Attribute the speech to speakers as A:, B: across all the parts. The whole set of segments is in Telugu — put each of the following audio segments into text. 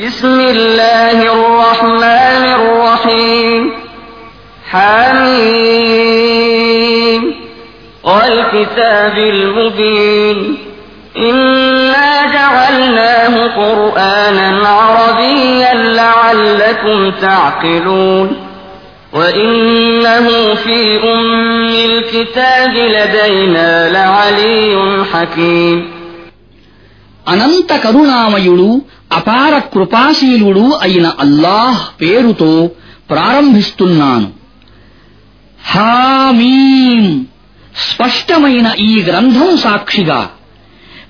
A: بسم الله الرحمن الرحيم حميم والكتاب المبين إنا جعلناه قرآنا عربيا لعلكم تعقلون وإنه في أم الكتاب لدينا لعلي حكيم
B: అనంత కరుణామయుడు అపార కృపాశీలుడు అయిన అల్లాహ్ పేరుతో ప్రారంభిస్తున్నాను. హామీం. స్పష్టమైన ఈ గ్రంథం సాక్షిగా.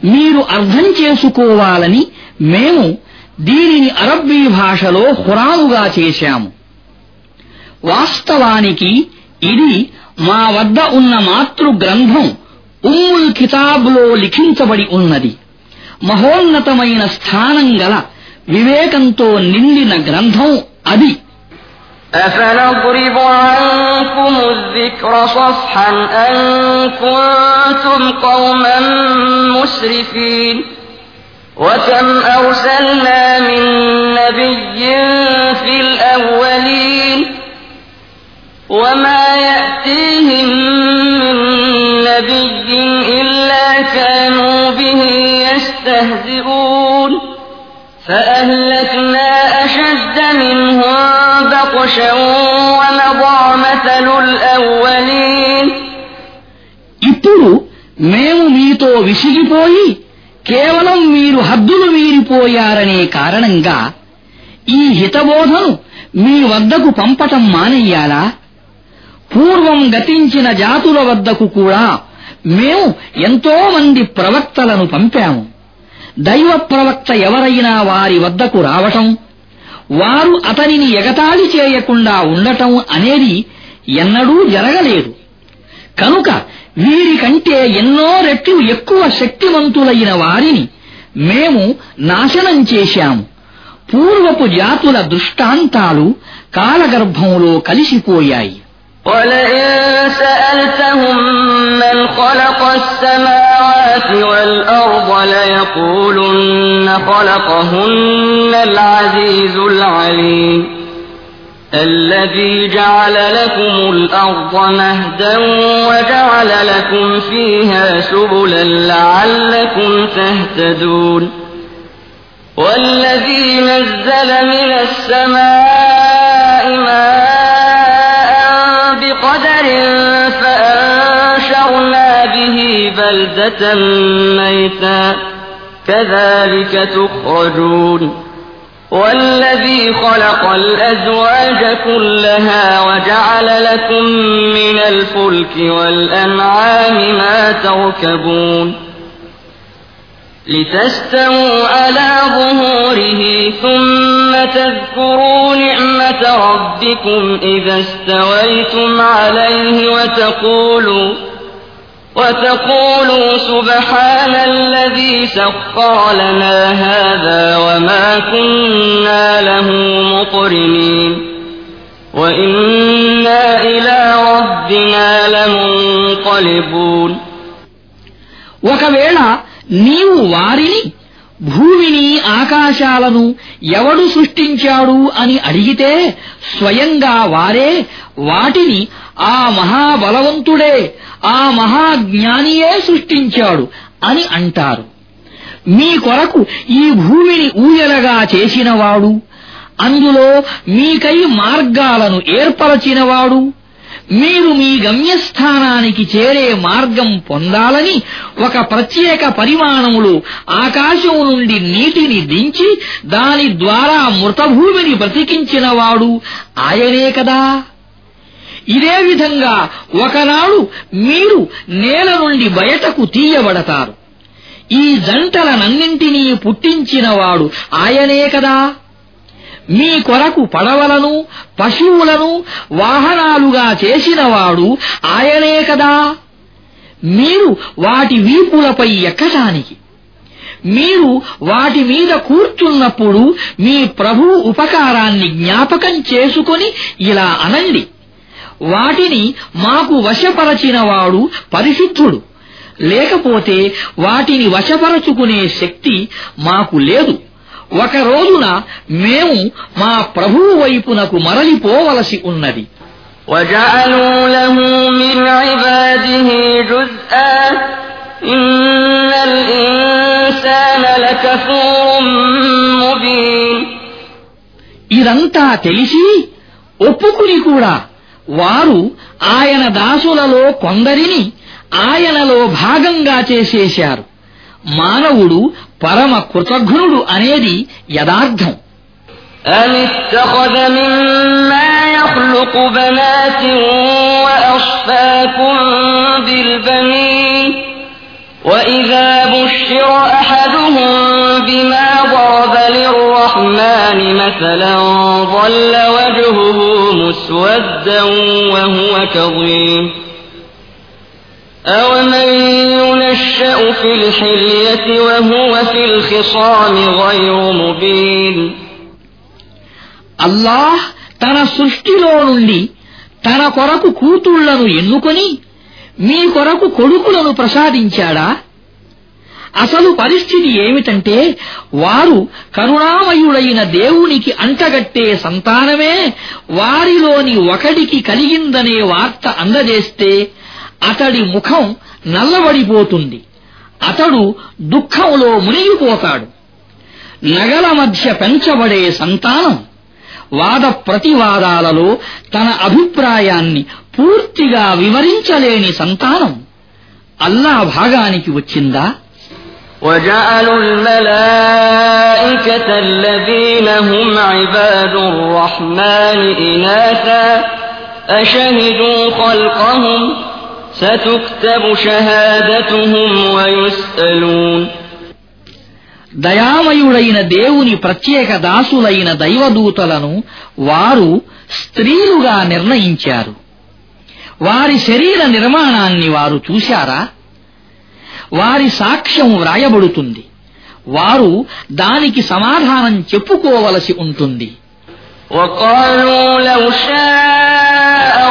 B: మీరు అర్థం చేసుకోవాలని మేము దీనిని అరబ్బీ భాషలో హురావుగా చేశాము. వాస్తవానికి ఇది మా వద్ద ఉన్న మాతృ గ్రంథం ఉమ్ముల్ కితాబ్లో లిఖించబడి ఉన్నది. మహోన్నతమైన స్థానం గల వివేకంతో నిండిన గ్రంథం అది
A: أفنضرب عنكم الذكر صفحا أن كنتم قوما مسرفين وكم أرسلنا من نبي في الأولين وما يأتيهم من نبي يستهزئون فأهلكنا أشد منهم بطشا ومضى مثل الأولين
B: ఇప్పుడు మేము మీతో విసిగిపోయి కేవలం మీరు హద్దులు మీరిపోయారనే కారణంగా ఈ హితబోధను మీ వద్దకు పంపటం మానెయ్యాలా పూర్వం గతించిన జాతుల వద్దకు కూడా మేము ఎంతో మంది ప్రవక్తలను పంపాము దైవ ప్రవక్త ఎవరైనా వారి వద్దకు రావటం వారు అతనిని ఎగతాళి చేయకుండా ఉండటం అనేది ఎన్నడూ జరగలేదు కనుక వీరికంటే ఎన్నో రెట్లు ఎక్కువ శక్తివంతులైన వారిని మేము నాశనం చేశాము పూర్వపు జాతుల దృష్టాంతాలు కాలగర్భంలో కలిసిపోయాయి
A: ولئن سألتهم من خلق السماوات والأرض ليقولن خلقهن العزيز العليم. الذي جعل لكم الأرض مهدا وجعل لكم فيها سبلا لعلكم تهتدون. والذي نزل من السماء ماء بلدة ميتا. كذلك تخرجون. والذي خلق الأزواج كلها وجعل لكم من الفلك والأنعام ما تركبون. لتستووا على ظهوره ثم تذكروا نعمة ربكم إذا استويتم عليه وتقولوا وتقولوا سبحان الذي سخر لنا هذا وما كنا له مقرنين وإنا إلى ربنا لمنقلبون
B: ఒకవేళ నీవు వారిని భూమిని ఆకాశాలను ఎవడు సృష్టించాడు అని అడిగితే స్వయంగా వారే వాటిని ఆ మహాబలవంతుడే ఆ మహాజ్ఞానియే సృష్టించాడు అని అంటారు. మీ కొరకు ఈ భూమిని ఊయలగా చేసినవాడు అందులో మీకై మార్గాలను ఏర్పరచినవాడు మీరు మీ గమ్యస్థానానికి చేరే మార్గం పొందాలని ఒక ప్రత్యేక పరిమాణములో ఆకాశం నుండి నీటిని దించి దాని ద్వారా మృతభూమిని బ్రతికించినవాడు ఆయనే కదా. ఇదే విధంగా ఒకనాడు మీరు నేల నుండి బయటకు తీయబడతారు. ఈ జంటలనన్నింటినీ పుట్టించినవాడు ఆయనే కదా. మీ కొరకు పడవలను పశువులను వాహనాలుగా చేసినవాడు ఆయనే కదా. మీరు వాటి వీపులపై ఎక్కటానికి? మీరు వాటి మీద కూర్చున్నప్పుడు మీ ప్రభు ఉపకారాన్ని జ్ఞాపకం చేసుకొని ఇలా అనండి. వాటిని మాకు వశపరచినవాడు పరిశుద్ధుడు. లేకపోతే వాటిని వశపరచుకునే శక్తి మాకు లేదు. ఒక రోజున మేము మా ప్రభువు వైపునకు మరలిపోవలసి ఉన్నది
A: وجعلوا له من عباده جزءا إن الإنسان لكفور مبين
B: ఇదంతా తెలిసి ఒప్పుకుని కూడా వారు ఆయన దాసులలో కొందరిని ఆయనలో భాగంగా చేసేశారు మానవుడు పరమ కృతజ్ఞుడు అనేది యదార్థం
A: أم اتخذ مما يخلق بنات وأصفاكم بالبنين وإذا بشر أحدهم بما ضرب للرحمن مثلا ظل وجهه مسودا وهو كظيم أومن ينشأ في الحلية وهو في الخصام غير مبين
B: అల్లాహ్ తన సృష్టిలో నుండి తన కొరకు కూతుళ్లను ఎన్నుకొని మీ కొరకు కొడుకులను ప్రసాదించాడా అసలు పరిస్థితి ఏమిటంటే వారు కరుణామయుడైన దేవునికి అంటగట్టే సంతానమే వారిలోని ఒకడికి కలిగిందనే వార్త అందజేస్తే అతడి ముఖం నల్లబడిపోతుంది అతడు దుఃఖంలో మునిగిపోతాడు నగల మధ్య పెంచబడే సంతానం వాద ప్రతివాదాలలో తన అభిప్రాయాన్ని పూర్తిగా వివరించలేని సంతానం అల్లా భాగానికి వచ్చిందా
A: وجعلوا الملائكة الذين هم عباد الرحمن إناثا أشهدوا خلقهم ستكتب شهادتهم ويسألون
B: దయామయుడైన దేవుని ప్రత్యేక దాసులైన దైవదూతలను వారు స్త్రీలుగా నిర్ణయించారు వారి శరీర నిర్మాణాన్ని వారు చూశారా వారి సాక్ష్యం వ్రాయబడుతుంది వారు దానికి సమాధానం చెప్పుకోవలసి ఉంటుంది
A: وقالوا لو شاء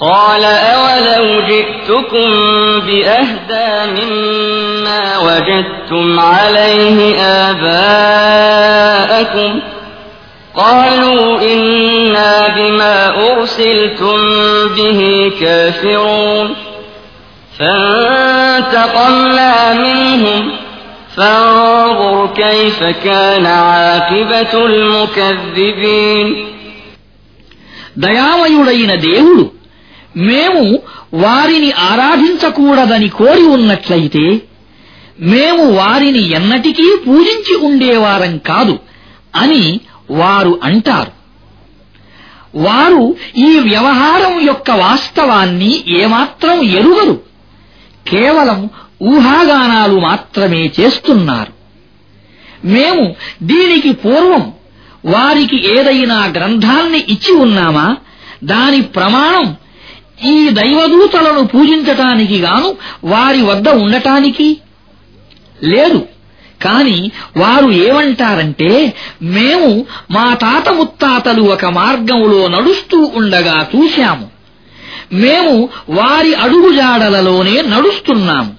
A: قال أولو جئتكم بأهدى مما وجدتم عليه آباءكم قالوا إنا بما أرسلتم به كافرون فانتقمنا منهم فانظر كيف كان عاقبة المكذبين
B: దయామయుడైన దేవుడు మేము వారిని ఆరాధించకూడదని కోరి ఉన్నట్లయితే మేము వారిని ఎన్నటికీ పూజించి ఉండేవారం కాదు అని వారు అంటారు. వారు ఈ వ్యవహారం యొక్క వాస్తవాన్ని ఏమాత్రం ఎరుగరు. కేవలం ఊహాగానాలు మాత్రమే చేస్తున్నారు. మేము దీనికి పూర్వం వారికి ఏదైనా గ్రంథాన్ని ఇచ్చి ఉన్నామా? దాని ప్రమాణం ఈ దైవదూతలను పూజించటానికి గాను వారి వద్ద ఉండటానికి? లేదు. కాని వారు ఏమంటారంటే మేము మా తాత ముత్తాతలు ఒక మార్గంలో నడుస్తూ ఉండగా చూశాము. మేము వారి అడుగుజాడలలోనే నడుస్తున్నాము.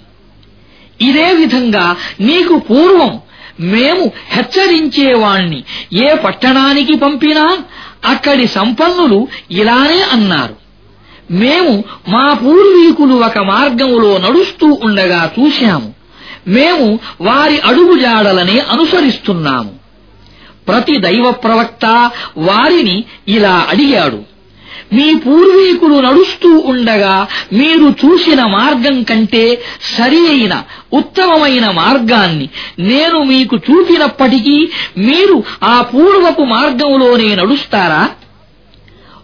B: ఇదే విధంగా నీకు పూర్వం మేము హెచ్చరించేవాణ్ణి. ఏ పట్టణానికి పంపినా అక్కడి సంపన్నులు ఇలానే అన్నారు. మేము మా పూర్వీకులు ఒక మార్గములో నడుస్తూ ఉండగా చూశాము. మేము వారి అడుగుజాడలనే అనుసరిస్తున్నాము. ప్రతి దైవ ప్రవక్త వారిని ఇలా అడిగాడు మీ పూర్వీకులు నడుస్తూ ఉండగా మీరు చూసిన మార్గం కంటే సరి అయిన ఉత్తమమైన మార్గాన్ని నేను మీకు చూపినప్పటికీ మీరు ఆ పూర్వపు మార్గంలోనే నడుస్తారా?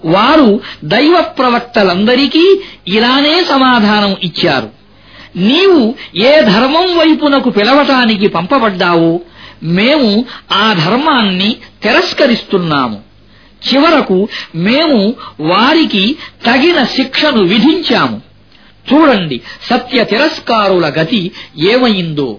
B: వారు దైవ ప్రవక్తలందరికీ ఇలానే సమాధానం ఇచ్చారు. నీవు ఏ ధర్మం వైపునకు పిలవటానికి పంపబడ్డావో మేము ఆ ధర్మాన్ని తిరస్కరిస్తున్నాము. చివరకు మేము వారికి తగిన శిక్షను విధించాము. చూడండి సత్య తిరస్కారుల గతి ఏమైందో.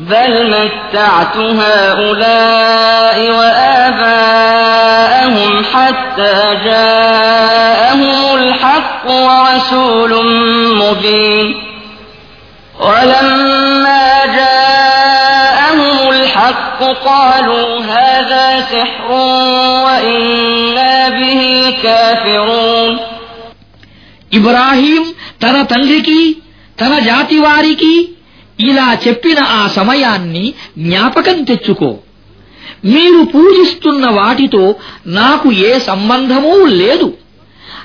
A: بل متعت هؤلاء وآباءهم حتى جاءهم الحق ورسول مبين ولما جاءهم الحق قالوا هذا سحر وإنا به كافرون
B: ఇబ్రాహీం తన తండ్రికి తన జాతి వారికి ఇలా చెప్పిన ఆ సమయాన్ని జ్ఞాపకం తెచ్చుకో. మీరు పూజిస్తున్న వాటితో నాకు ఏ సంబంధమూ లేదు.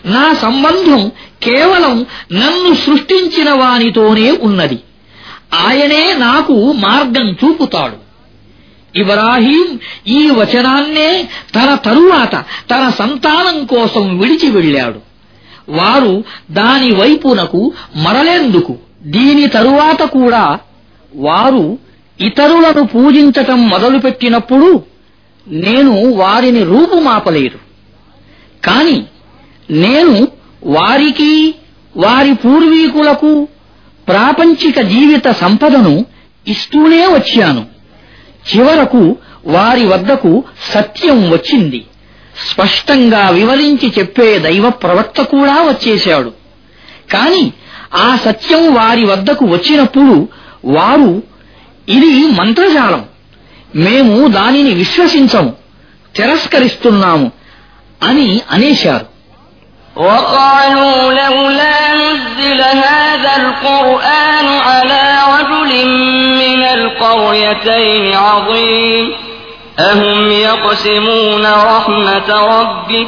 B: నా సంబంధం కేవలం నన్ను సృష్టించిన వానితోనే ఉన్నది. ఆయనే నాకు మార్గం చూపుతాడు. ఇబ్రాహీం ఈ వచనాన్నే తన తరువాత తన సంతానం కోసం విడిచి వెళ్ళాడు. వారు దాని వైపునకు మరలేందుకు దీని తరువాత కూడా వారు ఇతరులను పూజించటం మొదలుపెట్టినప్పుడు నేను వారిని రూపుమాపలేదు. కాని నేను వారికి వారి పూర్వీకులకు ప్రాపంచిక జీవిత సంపదను ఇస్తూనే వచ్చాను. చివరకు వారి వద్దకు సత్యం వచ్చింది. స్పష్టంగా వివరించి చెప్పే దైవ ప్రవక్త కూడా వచ్చేశాడు. కాని ఆ సత్యం వారి వద్దకు వచ్చినప్పుడు వారు ఇది మంత్రజాలం మేము దానిని విశ్వసించము తిరస్కరిస్తున్నాము అని అనేశారు
A: وقالوا لولا نزل هذا القرآن على رجل من القريتين عظيم أهم يقسمون رحمة ربك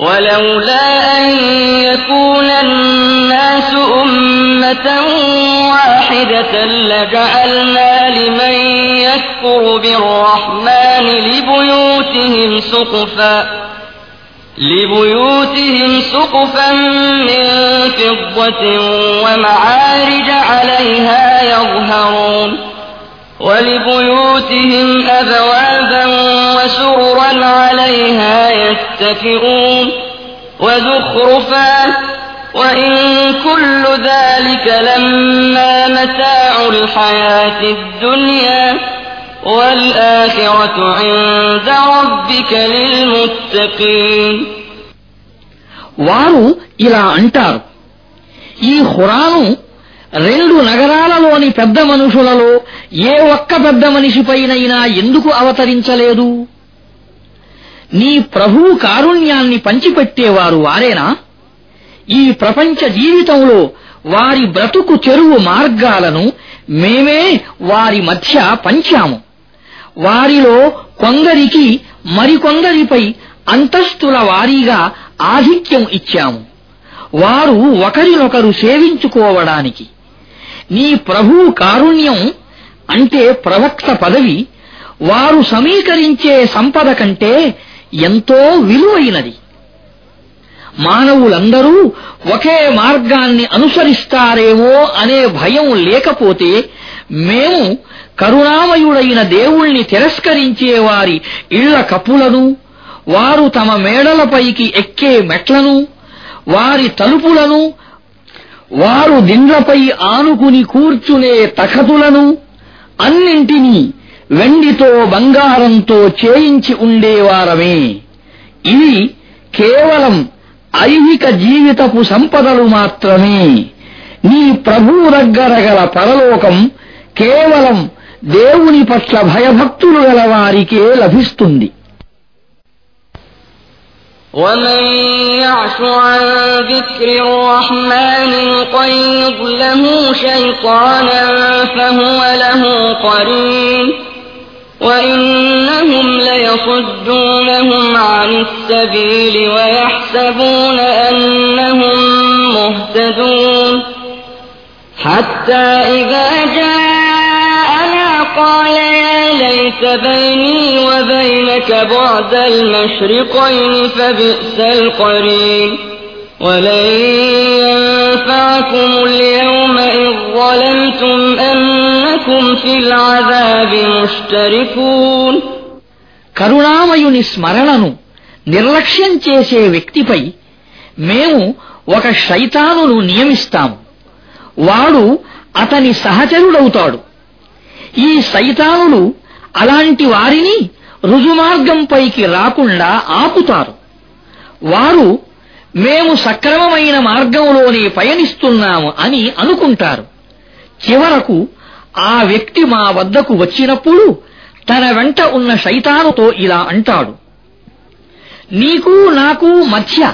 A: ولولا أن يكون الناس أمة واحدة لجعلنا لمن يكفر بالرحمن لبيوتهم سقفا لبيوتهم سقفا من فضة ومعارج عليها يظهرون. ولبيوتهم أبوابا وسررا عليها يتكئون وزخرفا وإن كل ذلك لما متاع الحياة الدنيا والآخرة عند ربك للمتقين
B: వారు ఇలా అంటారు ఈ ఖురాను రెండు నగరాలలోని పెద్ద మనుషులలో ఏ ఒక్క పెద్ద మనిషిపైనైనా ఎందుకు అవతరించలేదు? నీ ప్రభు కారుణ్యాన్ని పంచిపెట్టేవారు వారేనా? ఈ ప్రపంచ జీవితంలో వారి బ్రతుకు చెరువు మార్గాలను మేమే వారి మధ్య పంచాము. వారిలో కొందరికి మరికొందరిపై అంతస్తుల వారీగా ఆధిక్యం ఇచ్చాము. వారు ఒకరినొకరు సేవించుకోవడానికి నీ ప్రభు కారుణ్యం అంటే ప్రవక్త పదవి వారు సమీకరించే సంపద కంటే ఎంతో విలువైనది. మానవులందరూ ఒకే మార్గాన్ని అనుసరిస్తారేమో అనే భయం లేకపోతే మేము కరుణామయుడైన దేవుణ్ణి తిరస్కరించే వారి ఇళ్ళ కప్పులను వారు తమ మేడలపైకి ఎక్కే మెట్లను వారి తలుపులను వారు దిండ్లపై ఆనుకుని కూర్చునే తఖతులను అన్నింటినీ వెండితో బంగారంతో చేయించి ఉండేవారమే. ఇవి కేవలం ఐహిక జీవితపు సంపదలు మాత్రమే. నీ ప్రభువు దగ్గర గల పరలోకం కేవలం దేవుని పట్ల భయభక్తులు గల వారికే లభిస్తుంది.
A: ومن يعش عن ذكر الرحمن نقيض له شيطانا فهو له قرين وإنهم ليصدونهم عن السبيل ويحسبون أنهم مهتدون حتى إذا جاءنا قال يا ليت بيني وبينك بعد المشرقين فبئس القرين ولن ينفعكم اليوم إذ ظلمتم أنكم في العذاب مشتركون
B: కరుణామయుని స్మరణను నిర్లక్ష్యం చేసే వ్యక్తిపై మేము ఒక శైతానును నియమిస్తాము వాడు అతని సహచరుడవుతాడు ఈ సైతానులు అలాంటి వారిని రుజుమార్గంపైకి రాకుండా ఆపుతారు. వారు మేము సక్రమమైన మార్గంలోనే పయనిస్తున్నాము అని అనుకుంటారు. చివరకు ఆ వ్యక్తి మా వద్దకు వచ్చినప్పుడు తన వెంట ఉన్న శైతానుతో ఇలా అంటాడు నీకు నాకు మధ్య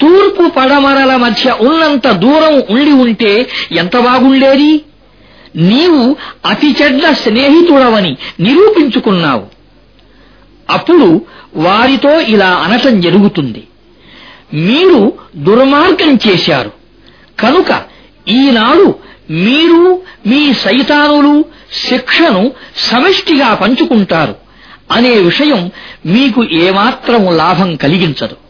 B: తూర్పు పడమరల మధ్య ఉన్నంత దూరం ఉండి ఉంటే ఎంత బాగుండేది? నీవు అతి చెడ్డ స్నేహితుడవని నిరూపించుకున్నావు. అప్పుడు వారితో ఇలా అనటం జరుగుతుంది. మీరు దుర్మార్గం చేశారు. కనుక ఈనాడు మీరు మీ సైతానులు శిక్షను సమిష్టిగా పంచుకుంటారు. అనే విషయం మీకు ఏమాత్రం లాభం కలిగించదు.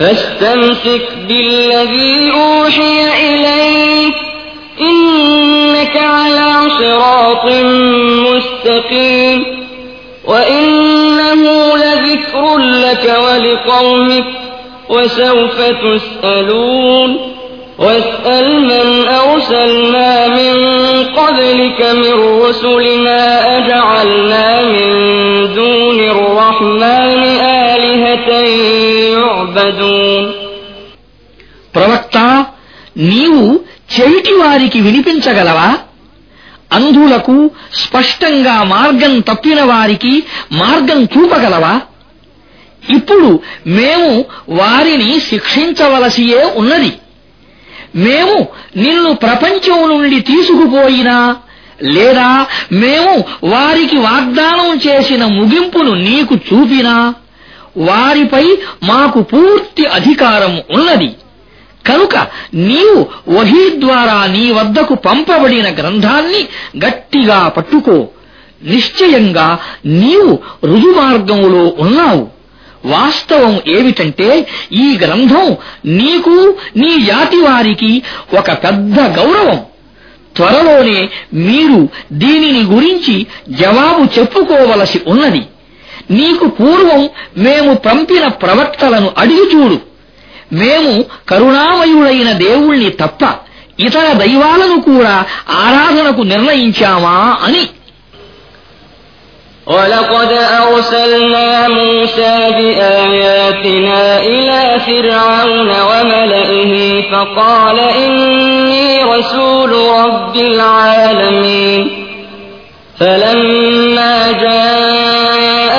A: فاستمسك بالذي أوحي إليك إنك على صراط مستقيم وإنه لذكر لك ولقومك وسوف تسألون واسأل من أرسلنا من قبلك من رسلنا أجعلنا من دون الرحمن يعبدون
B: ప్రవక్త నీవు చెవిటి వారికి వినిపించగలవా? అంధులకు స్పష్టంగా మార్గం తప్పిన వారికి మార్గం చూపగలవా? ఇప్పుడు మేము వారిని శిక్షించవలసియే ఉన్నది. మేము నిన్ను ప్రపంచం నుండి తీసుకుపోయినా లేదా మేము వారికి వాగ్దానం చేసిన ముగింపును నీకు చూపినా వారిపై మాకు పూర్తి అధికారం ఉన్నది. కనుక నీవు వహీ ద్వారా నీ వద్దకు పంపబడిన గ్రంథాన్ని గట్టిగా పట్టుకో. నిశ్చయంగా నీవు రుజుమార్గములో ఉన్నావు. వాస్తవం ఏమిటంటే ఈ గ్రంథం నీకు నీ జాతి వారికి ఒక పెద్ద గౌరవం. త్వరలోనే మీరు దీనిని గురించి జవాబు చెప్పుకోవలసి ఉన్నది. నీకు పూర్వం మేము పంపిన ప్రవక్తలను అడిగి చూడు మేము కరుణామయుడైన దేవుణ్ణి తప్ప ఇతర దైవాలను కూడా ఆరాధనకు నిర్ణయించామా అని
A: ولقد أرسلنا موسى بآياتنا إلى فرعون وملئه فقال إني رسول رب العالمين فلما جاءهم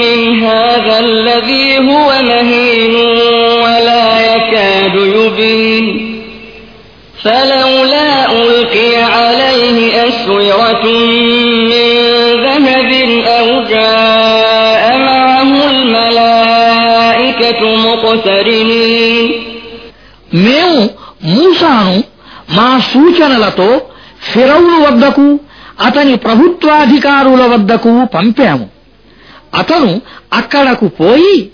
A: الذي هو مهين ولا يكاد يبين فلولا ألقي عليه أسورة من ذهب أو جاء معه الملائكة مقترنين
B: మేము మూసాను మా సూచనలతో ఫిరౌను వద్దకు అతని ప్రభుత్వాధికారుల వద్దకు పంపాము అతను అక్కడకు పోయి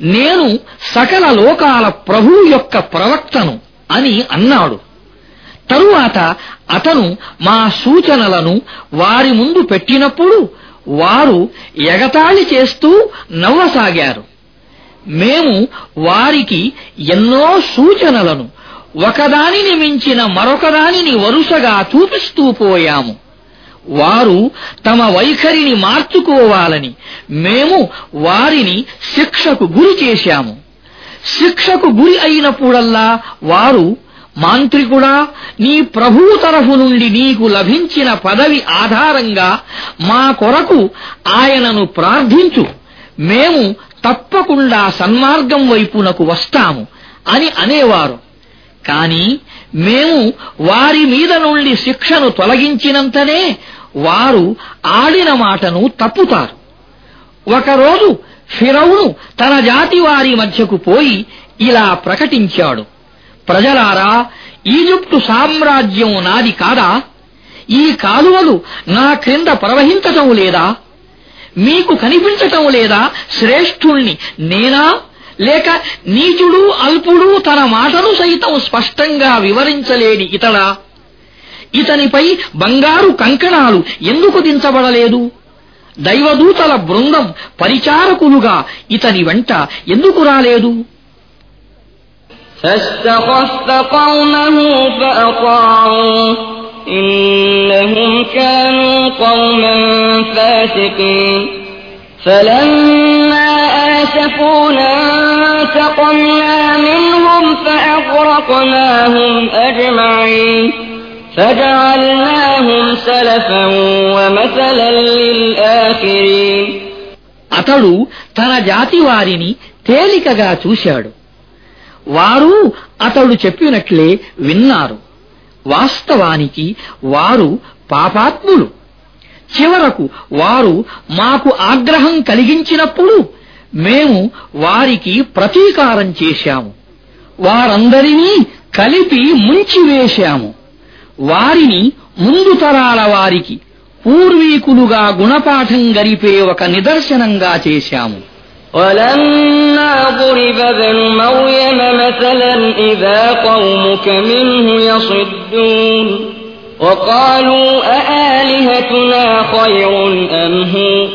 B: నేను సకల లోకాల ప్రభువు యొక్క ప్రవక్తను అని అన్నాడు. తరువాత అతను మా సూచనలను వారి ముందు పెట్టినప్పుడు వారు ఎగతాళి చేస్తూ నవ్వసాగారు. మేము వారికి ఎన్నో సూచనలను ఒకదానిని మించిన మరొకదానిని వరుసగా చూపిస్తూ పోయాము. వారు తమ వైఖరిని మార్చుకోవాలని మేము వారిని శిక్షకు గురి చేశాము. శిక్షకు గురి అయినప్పుడల్లా వారు మాంత్రికుడా నీ ప్రభువు తరఫు నుండి నీకు లభించిన పదవి ఆధారంగా మా కొరకు ఆయనను ప్రార్థించు. మేము తప్పకుండా సన్మార్గం వైపునకు వస్తాము అని అనేవారు. కాని మేము వారి మీద నుండి శిక్షను తొలగించినంతనే వారు ఆడిన మాటను తప్పుతారు. ఒకరోజు ఫిరౌను తన జాతి వారి మధ్యకు పోయి ఇలా ప్రకటించాడు. ప్రజలారా ఈజిప్టు సామ్రాజ్యం నాది కాదా? ఈ కాలువలు నా క్రింద ప్రవహించటం లేదా? మీకు కనిపించటం లేదా శ్రేష్ఠుణ్ణి నేనా? లేక నీచుడు అల్పుడు తన మాటను సైతం స్పష్టంగా వివరించలేని ఇతడా? ఇతనిపై బంగారు కంకణాలు ఎందుకు దించబడలేదు దైవదూతల బృందం పరిచారకులుగా ఇతని వెంట ఎందుకు రాలేదు
A: فاستخف قومه فأطاعوه إنهم كانوا قوما فاسقين فلما آسفونا انتقمنا منهم فأغرقناهم أجمعين
B: అతడు తన జాతి వారిని తేలికగా చూశాడు. వారు అతడు చెప్పినట్లే విన్నారు. వాస్తవానికి వారు పాపాత్ములు. చివరకు వారు మాకు ఆగ్రహం కలిగించినప్పుడు మేము వారికి ప్రతీకారం చేశాము. వారందరినీ కలిపి ముంచివేశాము. వారిని ముందు తరాల వారికి పూర్వీకులుగా గుణపాఠం గరిపే ఒక నిదర్శనంగా చేశాము
A: ولما ضرب ابن مريم مثلا إذا قومك منه يصدون وقالوا أآلهتنا خير أم هو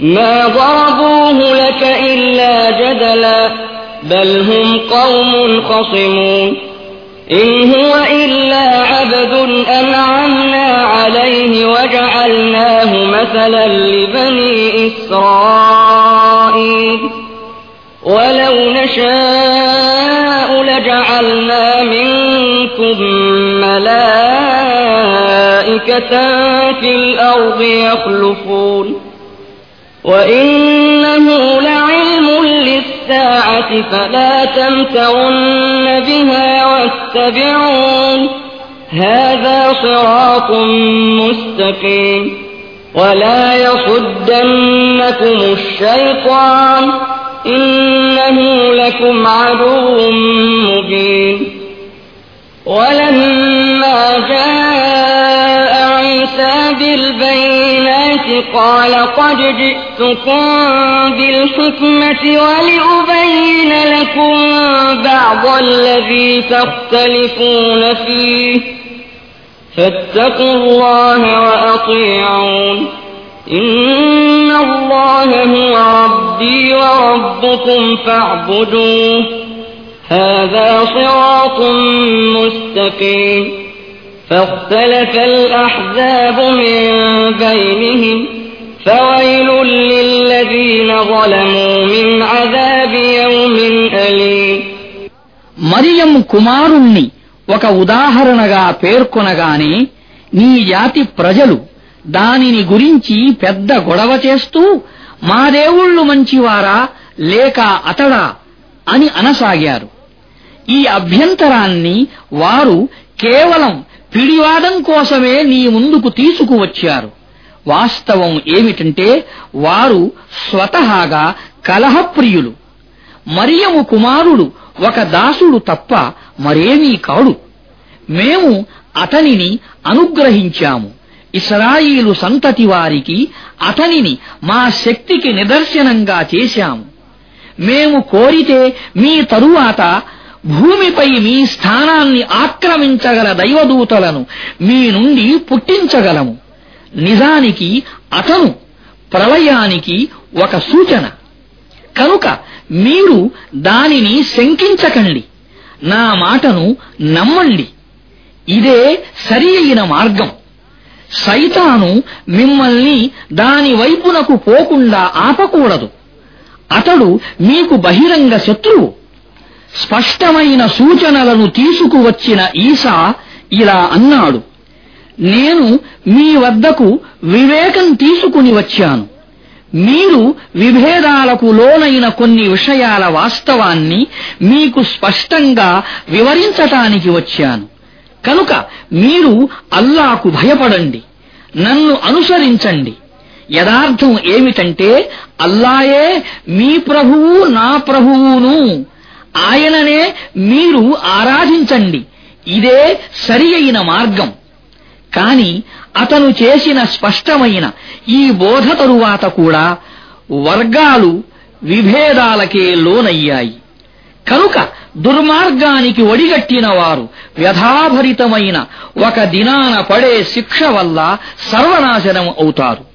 A: ما ضربوه لك إلا جدلا بل هم قوم خصمون إن هو إلا عبد أنعمنا عليه وجعلناه مثلا لبني إسرائيل. ولو نشاء لجعلنا منكم ملائكة في الأرض يخلفون. وإنه للساعة فلا تمترن بها واتبعون هذا صراط مستقيم ولا يصدنكم الشيطان إنه لكم عدو مبين ولما جاء عيسى قال قد جئتكم بالحكمة ولأبين لكم بعض الذي تختلفون فيه. فاتقوا الله وأطيعون. إن الله هو ربي وربكم فاعبدوه. هذا صراط مستقيم. فاختلف الأحزاب من بينهم فويل للذين ظلموا من عذاب يوم أليم
B: మరియం కుమారుణ్ణి ఒక ఉదాహరణగా పేర్కొనగానే నీ జాతి ప్రజలు దానిని గురించి పెద్ద గొడవ చేస్తూ మా దేవుళ్ళు మంచివారా లేక అతడా అని అనసాగారు ఈ అభ్యంతరాన్ని వారు కేవలం పిడివాదం కోసమే నీ ముందుకు తీసుకువచ్చారు. వాస్తవం ఏమిటంటే వారు స్వతహాగా కలహప్రియులు. మరియము కుమారుడు ఒక దాసుడు తప్ప మరేమీ కాడు. మేము అతనిని అనుగ్రహించాము. ఇస్రాయిలు సంతతి వారికి అతనిని మా శక్తికి నిదర్శనంగా చేశాము. మేము కోరితే మీ తరువాత భూమిపై మీ స్థానాన్ని ఆక్రమించగల దైవదూతలను మీ నుండి పుట్టించగలము. నిజానికి అతను ప్రళయానికి ఒక సూచన. కనుక మీరు దానిని శంకించకండి. నా మాటను నమ్మండి. ఇదే సరి అయిన మార్గం. సైతాను మిమ్మల్ని దాని వైపునకు పోకుండా ఆపకూడదు. అతడు మీకు బహిరంగ శత్రువు. స్పష్టమైన సూచనలను తీసుకువచ్చిన ఈసా ఇలా అన్నాడు. నేను మీ వద్దకు వివేకం తీసుకుని వచ్చాను. మీరు విభేదాలకు లోనైన కొన్ని విషయాల వాస్తవాన్ని మీకు స్పష్టంగా వివరించటానికి వచ్చాను. కనుక మీరు అల్లాకు భయపడండి. నన్ను అనుసరించండి. యథార్థం ఏమిటంటే అల్లాయే మీ ప్రభువు నా ప్రభువును. ఆయననే మీరు ఆరాధించండి. ఇదే సరి అయిన మార్గం. కాని అతను చేసిన స్పష్టమైన ఈ బోధ తరువాత కూడా వర్గాలు విభేదాలకే లోనయ్యాయి. కనుక దుర్మార్గానికి ఒడిగట్టిన వారు వ్యధాభరితమైన ఒక దినాన పడే శిక్ష వల్ల సర్వనాశనం అవుతారు.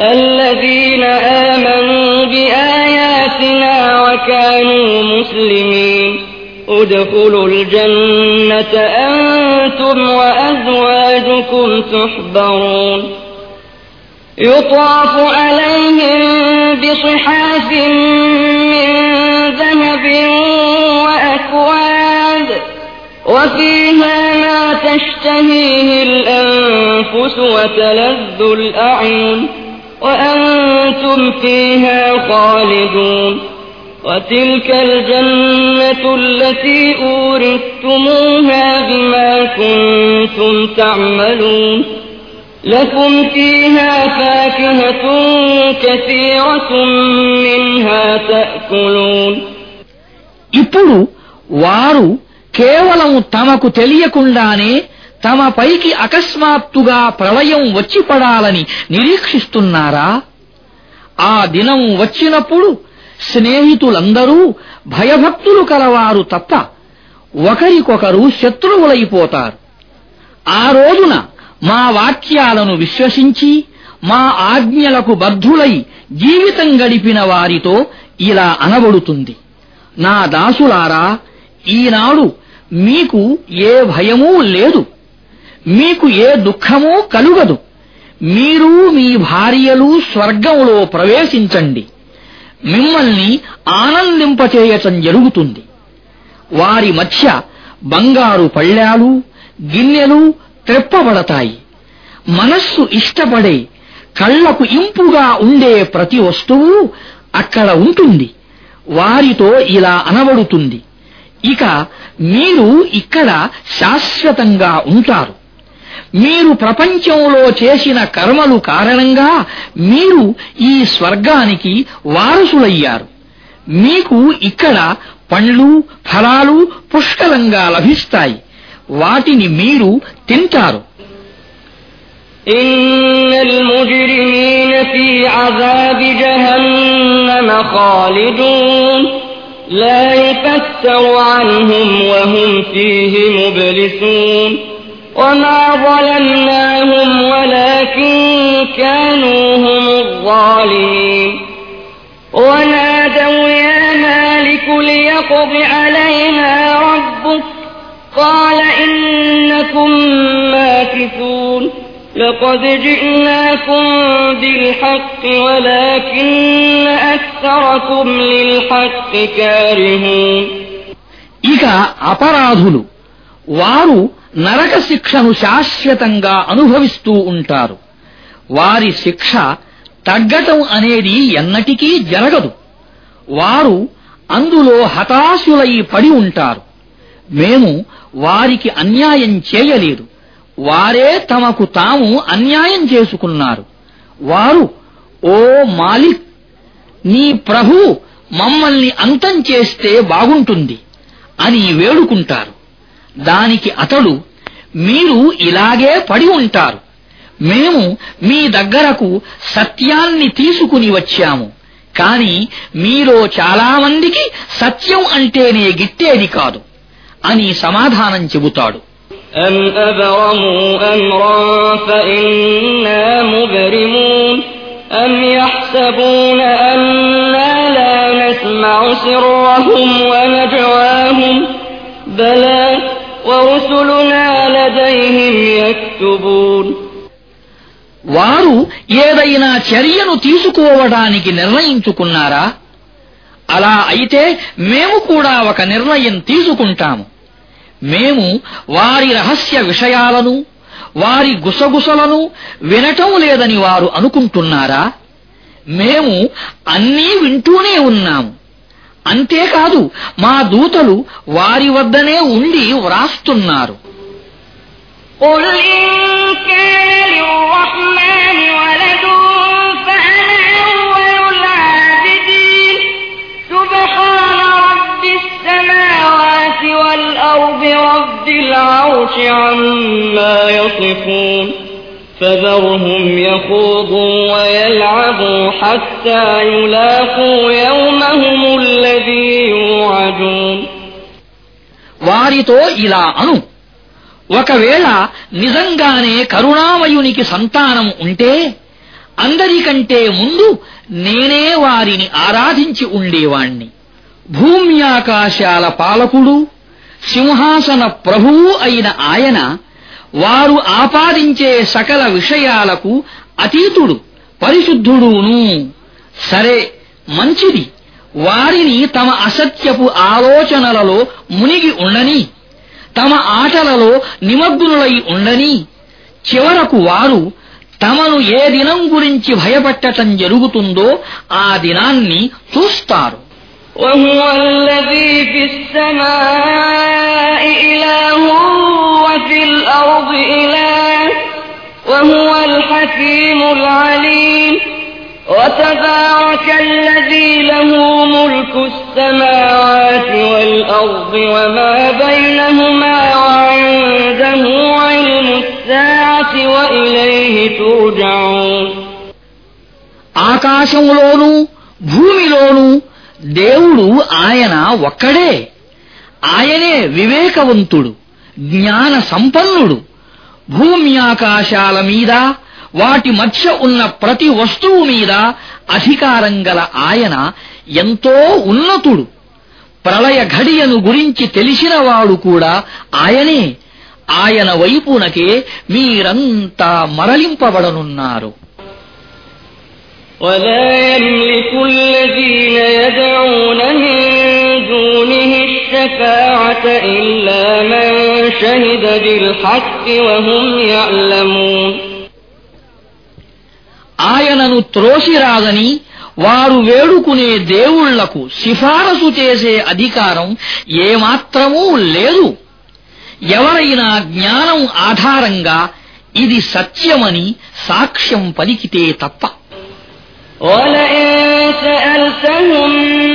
A: الذين آمنوا بآياتنا وكانوا مسلمين. ادخلوا الجنة أنتم وأزواجكم تحبرون. يطاف عليهم بصحاف من ذهب وأكواب وفيها ما تشتهيه الأنفس وتلذ الأعين. وأنتم فيها خالدون وتلك الجنة التي أورثتموها بما كنتم تعملون لكم فيها فاكهة كثيرة منها تأكلون
B: ఇప్పుడు వారు కేవలం తమకు తెలియకుండానే తమ పైకి అకస్మాత్తుగా ప్రళయం వచ్చి పడాలని నిరీక్షిస్తున్నారా? ఆ దినం వచ్చినప్పుడు స్నేహితులందరూ భయభక్తులు కలవారు తప్ప ఒకరికొకరు శత్రువులైపోతారు. ఆ రోజున మా వాక్యాలను విశ్వసించి మా ఆజ్ఞలకు బద్ధులై జీవితం గడిపిన వారితో ఇలా అనబడుతుంది. నా దాసులారా ఈనాడు మీకు ఏ భయమూ లేదు. మీకు ఏ దుఃఖమూ కలుగదు. మీరు మీ భార్యలు స్వర్గంలో ప్రవేశించండి. మిమ్మల్ని ఆనందింపచేయటం జరుగుతుంది. వారి మధ్య బంగారు పళ్ళాలు గిన్నెలు త్రెప్పబడతాయి. మనస్సు ఇష్టపడే కళ్ళకు ఇంపుగా ఉండే ప్రతి వస్తువు అక్కడ ఉంటుంది. వారితో ఇలా అనబడుతుంది. ఇక మీరు ఇక్కడ శాశ్వతంగా ఉంటారు. మీరు ప్రపంచంలో చేసిన కర్మలు కారణంగా మీరు ఈ స్వర్గానికి వారసులయ్యారు మీకు ఇక్కడ పండ్లు ఫలాలు పుష్కలంగా లభిస్తాయి వాటిని మీరు తింటారు
A: إن المجرمين في عذاب جهنم خالدون لا يفتر عنهم وهم فيه مبلسون وما ظلمناهم ولكن كانوا هم الظالمين ونادوا يا مالك ليقض علينا ربك قال إنكم ماكثون لقد جئناكم بالحق ولكن أكثركم للحق كارهون
B: ఇక అపరాధులు వారు నరక శిక్షను శాశ్వతంగా అనుభవిస్తూ ఉంటారు. వారి శిక్ష తగ్గటం అనేది ఎన్నటికీ జరగదు. వారు అందులో హతాశులై పడి ఉంటారు. మేము వారికి అన్యాయం చేయలేదు. వారే తమకు తాము అన్యాయం చేసుకున్నారు. వారు ఓ మాలిక్ నీ ప్రభు మమ్మల్ని అంతం చేస్తే బాగుంటుంది అని వేడుకుంటారు. దానికి అతడు మీరు ఇలాగే పడి ఉంటారు మేము మీ దగ్గరకు సత్యాన్ని తీసుకుని వచ్చాము కాని మీలో చాలామందికి సత్యం అంటేనే గిట్టేది కాదు అని సమాధానం చెబుతాడు
A: أم أبرموا أمرا فإنا مبرمون أم يحسبون أنا لا نسمع سرهم ونجواهم بلى ورسلنا لديهم يكتبون
B: వారు ఏదైనా చర్యను తీసుకోవడానికి నిర్ణయించుకున్నారా? అలా అయితే మేము కూడా ఒక నిర్ణయం తీసుకుంటాము. మేము వారి రహస్య విషయాలను వారి గుసగుసలను వినటం లేదని వారు అనుకుంటున్నారా? మేము అన్నీ వింటూనే ఉన్నాము. అంతేకాదు మా దూతలు వారి వద్దనే ఉండి వ్రాస్తున్నారు
A: قل إن كان للرحمن ولد فأنا أول العابدين سبحان رب السماوات والأرض رب العرش عما يصفون فذرهم يخوضوا ويلعبوا حتى يلاقوا يومهم الذي يوعدون
B: వారితో ఇలా అను ఒకవేళ నిజంగానే కరుణామయునికి సంతానం ఉంటే అందరికంటే ముందు నేనే వారిని ఆరాధించి ఉండేవాణ్ణి భూమ్యాకాశాల పాలకుడు సింహాసన ప్రభువు అయిన ఆయన వారు ఆపాదించే సకల విషయాలకు అతీతుడు పరిశుద్ధుడును సరే మంచిది వారిని తమ అసత్యపు ఆలోచనలలో మునిగి ఉండని తమ ఆటలలో నిమగ్నులై ఉండని చివరకు వారు తమను ఏ దినం గురించి భయపెట్టటం జరుగుతుందో ఆ దినాన్ని చూస్తారు
A: وهو الذي في السماء إله وفي الأرض إله وهو الحكيم العليم وتبارك الذي له ملك السماوات والأرض وما بينهما وعنده علم الساعة وإليه ترجعون
B: ఆకాశంలోనూ భూమిలోనూ దేవుడు ఆయన ఒక్కడే ఆయనే వివేకవంతుడు జ్ఞాన సంపన్నుడు భూమ్యాకాశాల మీద వాటి మధ్య ఉన్న ప్రతి వస్తువు మీద అధికారం గల ఆయన ఎంతో ఉన్నతుడు ప్రళయ ఘడియను గురించి తెలిసినవాడు కూడా ఆయనే ఆయన వైపునకే మీరంతా మరలింపబడనున్నారు
A: ولا يملك الذين يدعون من دونه الشفاعة إلا من شهد بالحق وهم يعلمون
B: ఆయనను త్రోసిరాదని వారు వేడుకునే దేవుళ్లకు సిఫారసు చేసే అధికారం ఏమాత్రమూ లేదు ఎవరైనా జ్ఞానం ఆధారంగా ఇది సత్యమని సాక్ష్యం పలికితే తప్ప
A: ولئن سألتهم من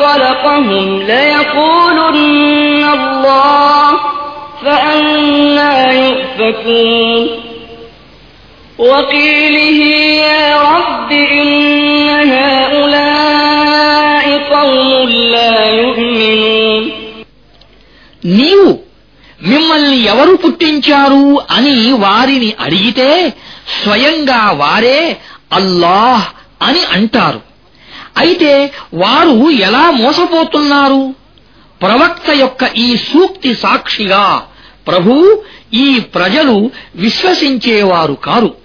A: خلقهم ليقولن الله فأنا يؤفكون وقيله يا رب إن هؤلاء قوم لا يؤمنون
B: నీవు మిమ్మల్ని ఎవరు పుట్టించారు అని వారిని అడిగితే స్వయంగా వారే అల్లాహ్ అని అంటారు అయితే వారు ఎలా మోసపోతున్నారు? ప్రవక్త యొక్క ఈ సూక్తి సాక్షిగా ప్రభు ఈ ప్రజలు విశ్వసించేవారు కారు.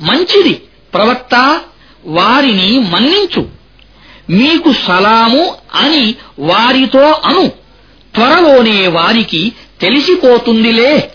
B: మంచిది ప్రవక్త వారిని మన్నించు. మీకు సలాము అని వారితో అను. త్వరలోనే వారికి తెలిసిపోతుందిలే.